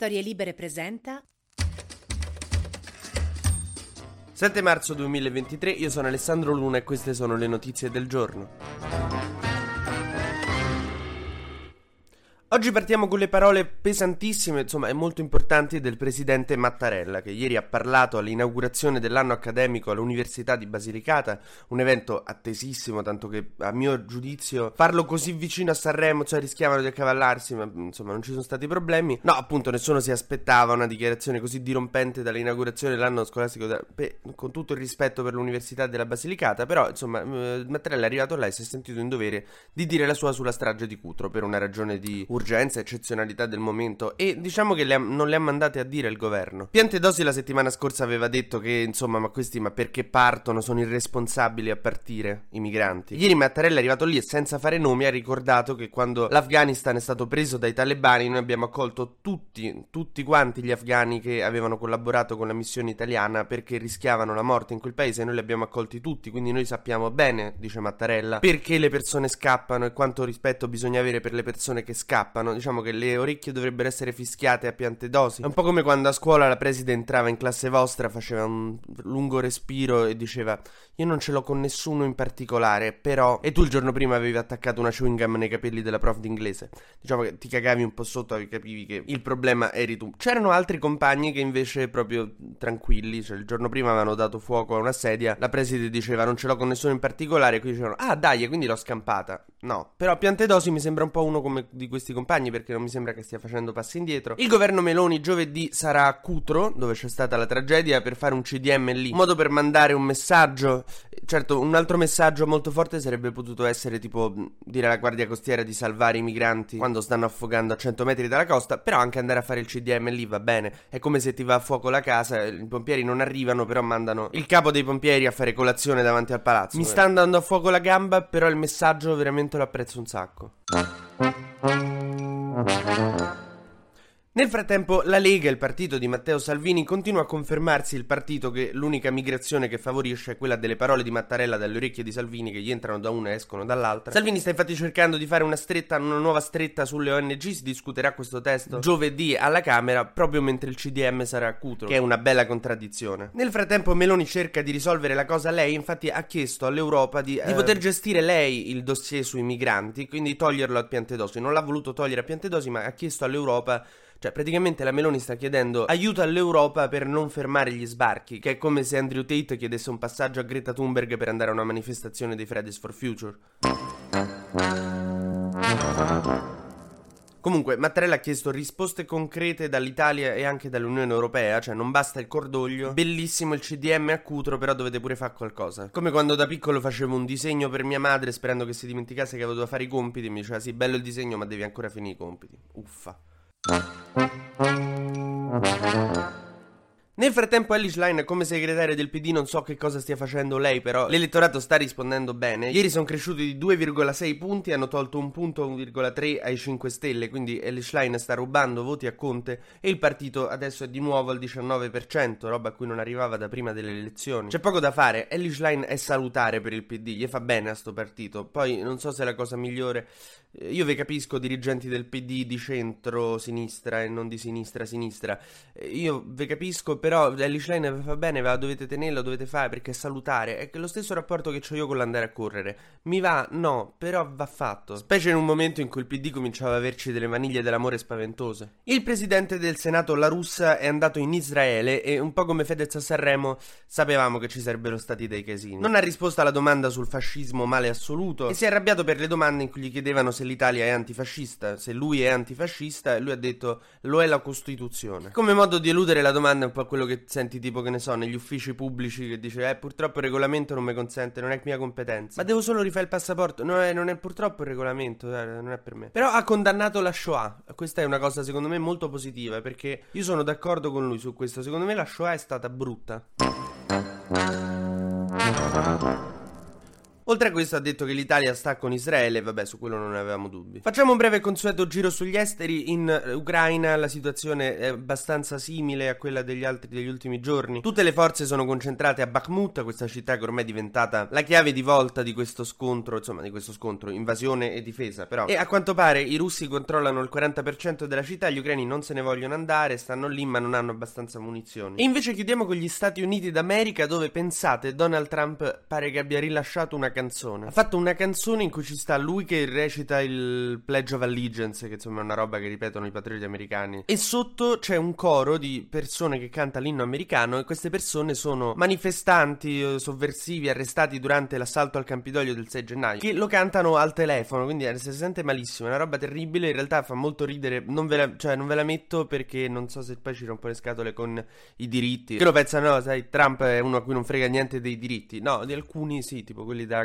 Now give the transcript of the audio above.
Storie Libere presenta 7 marzo 2023, io sono Alessandro Luna e queste sono le notizie del giorno. Oggi partiamo con le parole pesantissime, insomma, e molto importanti del presidente Mattarella, che ieri ha parlato all'inaugurazione dell'anno accademico all'Università di Basilicata, un evento attesissimo, tanto che a mio giudizio farlo così vicino a Sanremo, cioè rischiavano di accavallarsi, ma insomma non ci sono stati problemi. No, appunto, nessuno si aspettava una dichiarazione così dirompente dall'inaugurazione dell'anno scolastico, da, pe, con tutto il rispetto per l'Università della Basilicata, però, insomma, eh, Mattarella è arrivato là e si è sentito in dovere di dire la sua sulla strage di Cutro per una ragione di urgenza, eccezionalità del momento e diciamo che le non le ha mandate a dire il governo. Piantedosi la settimana scorsa aveva detto che insomma ma questi ma perché partono sono irresponsabili a partire i migranti. Ieri Mattarella è arrivato lì e senza fare nomi ha ricordato che quando l'Afghanistan è stato preso dai talebani noi abbiamo accolto tutti, tutti quanti gli afghani che avevano collaborato con la missione italiana perché rischiavano la morte in quel paese e noi li abbiamo accolti tutti, quindi noi sappiamo bene, dice Mattarella, perché le persone scappano e quanto rispetto bisogna avere per le persone che scappano scappano. Diciamo che le orecchie dovrebbero essere fischiate a piante dosi. È un po' come quando a scuola la preside entrava in classe vostra, faceva un lungo respiro e diceva: Io non ce l'ho con nessuno in particolare, però. E tu il giorno prima avevi attaccato una chewing gum nei capelli della prof d'inglese. Diciamo che ti cagavi un po' sotto e capivi che il problema eri tu. C'erano altri compagni che invece, proprio tranquilli, cioè il giorno prima avevano dato fuoco a una sedia. La preside diceva: Non ce l'ho con nessuno in particolare. E qui dicevano: Ah, dai, e quindi l'ho scampata. No, però a piante dosi mi sembra un po' uno come di questi compagni perché non mi sembra che stia facendo passi indietro. Il governo Meloni giovedì sarà a Cutro, dove c'è stata la tragedia, per fare un CDM lì, un modo per mandare un messaggio. Certo, un altro messaggio molto forte sarebbe potuto essere tipo dire alla Guardia Costiera di salvare i migranti quando stanno affogando a 100 metri dalla costa, però anche andare a fare il CDM lì va bene. È come se ti va a fuoco la casa, i pompieri non arrivano, però mandano il capo dei pompieri a fare colazione davanti al palazzo. Mi sta andando a fuoco la gamba, però il messaggio veramente lo apprezzo un sacco. Nel frattempo la Lega, il partito di Matteo Salvini, continua a confermarsi il partito che l'unica migrazione che favorisce è quella delle parole di Mattarella dalle orecchie di Salvini che gli entrano da una e escono dall'altra. Salvini sta infatti cercando di fare una stretta, una nuova stretta sulle ONG, si discuterà questo testo giovedì alla Camera, proprio mentre il CDM sarà a Cutro, che è una bella contraddizione. Nel frattempo Meloni cerca di risolvere la cosa lei, infatti ha chiesto all'Europa di, di eh, poter gestire lei il dossier sui migranti, quindi toglierlo a Piantedosi. Non l'ha voluto togliere a Piantedosi, ma ha chiesto all'Europa cioè, praticamente la Meloni sta chiedendo aiuto all'Europa per non fermare gli sbarchi, che è come se Andrew Tate chiedesse un passaggio a Greta Thunberg per andare a una manifestazione dei Fridays for Future. Comunque, Mattarella ha chiesto risposte concrete dall'Italia e anche dall'Unione Europea, cioè non basta il cordoglio. Bellissimo il CDM a Cutro, però dovete pure fare qualcosa. Come quando da piccolo facevo un disegno per mia madre sperando che si dimenticasse che avevo da fare i compiti, mi diceva sì, bello il disegno, ma devi ancora finire i compiti. Uffa. Thank you. Nel frattempo Ellie Schlein come segretaria del PD non so che cosa stia facendo lei però l'elettorato sta rispondendo bene Ieri sono cresciuti di 2,6 punti hanno tolto un punto 1,3 ai 5 Stelle quindi Ellie Schlein sta rubando voti a Conte e il partito adesso è di nuovo al 19% roba a cui non arrivava da prima delle elezioni C'è poco da fare Ellie Schlein è salutare per il PD gli fa bene a sto partito poi non so se è la cosa migliore io vi capisco dirigenti del PD di centro-sinistra e non di sinistra-sinistra. Io vi capisco, però Ellie Schlein fa bene, ve la dovete tenere, lo dovete fare perché salutare. È lo stesso rapporto che ho io con l'andare a correre. Mi va? No, però va fatto. Specie in un momento in cui il PD cominciava ad averci delle maniglie dell'amore spaventose. Il presidente del Senato, la Russa, è andato in Israele e un po' come Fedez a Sanremo sapevamo che ci sarebbero stati dei casini. Non ha risposto alla domanda sul fascismo male assoluto e si è arrabbiato per le domande in cui gli chiedevano se l'Italia è antifascista, se lui è antifascista, lui ha detto lo è la Costituzione. Come modo di eludere la domanda è un po' quello che senti tipo che ne so negli uffici pubblici che dice eh purtroppo il regolamento non mi consente, non è mia competenza. Ma devo solo rifare il passaporto. No, è, non è purtroppo il regolamento, eh, non è per me. Però ha condannato la Shoah. Questa è una cosa secondo me molto positiva perché io sono d'accordo con lui su questo. Secondo me la Shoah è stata brutta. Oltre a questo ha detto che l'Italia sta con Israele, vabbè su quello non avevamo dubbi. Facciamo un breve consueto giro sugli esteri, in Ucraina la situazione è abbastanza simile a quella degli altri degli ultimi giorni. Tutte le forze sono concentrate a Bakhmut, questa città che ormai è diventata la chiave di volta di questo scontro, insomma di questo scontro, invasione e difesa però. E a quanto pare i russi controllano il 40% della città, gli ucraini non se ne vogliono andare, stanno lì ma non hanno abbastanza munizioni. E invece chiudiamo con gli Stati Uniti d'America dove pensate Donald Trump pare che abbia rilasciato una canzone. Ha fatto una canzone in cui ci sta lui che recita il Pledge of Allegiance, che insomma è una roba che ripetono i patrioti americani. E sotto c'è un coro di persone che canta l'inno americano e queste persone sono manifestanti eh, sovversivi arrestati durante l'assalto al Campidoglio del 6 gennaio che lo cantano al telefono, quindi eh, si sente malissimo, è una roba terribile, in realtà fa molto ridere, non ve la, cioè, non ve la metto perché non so se poi ci rompo le scatole con i diritti. Che lo pensano, no, sai, Trump è uno a cui non frega niente dei diritti. No, di alcuni sì, tipo quelli della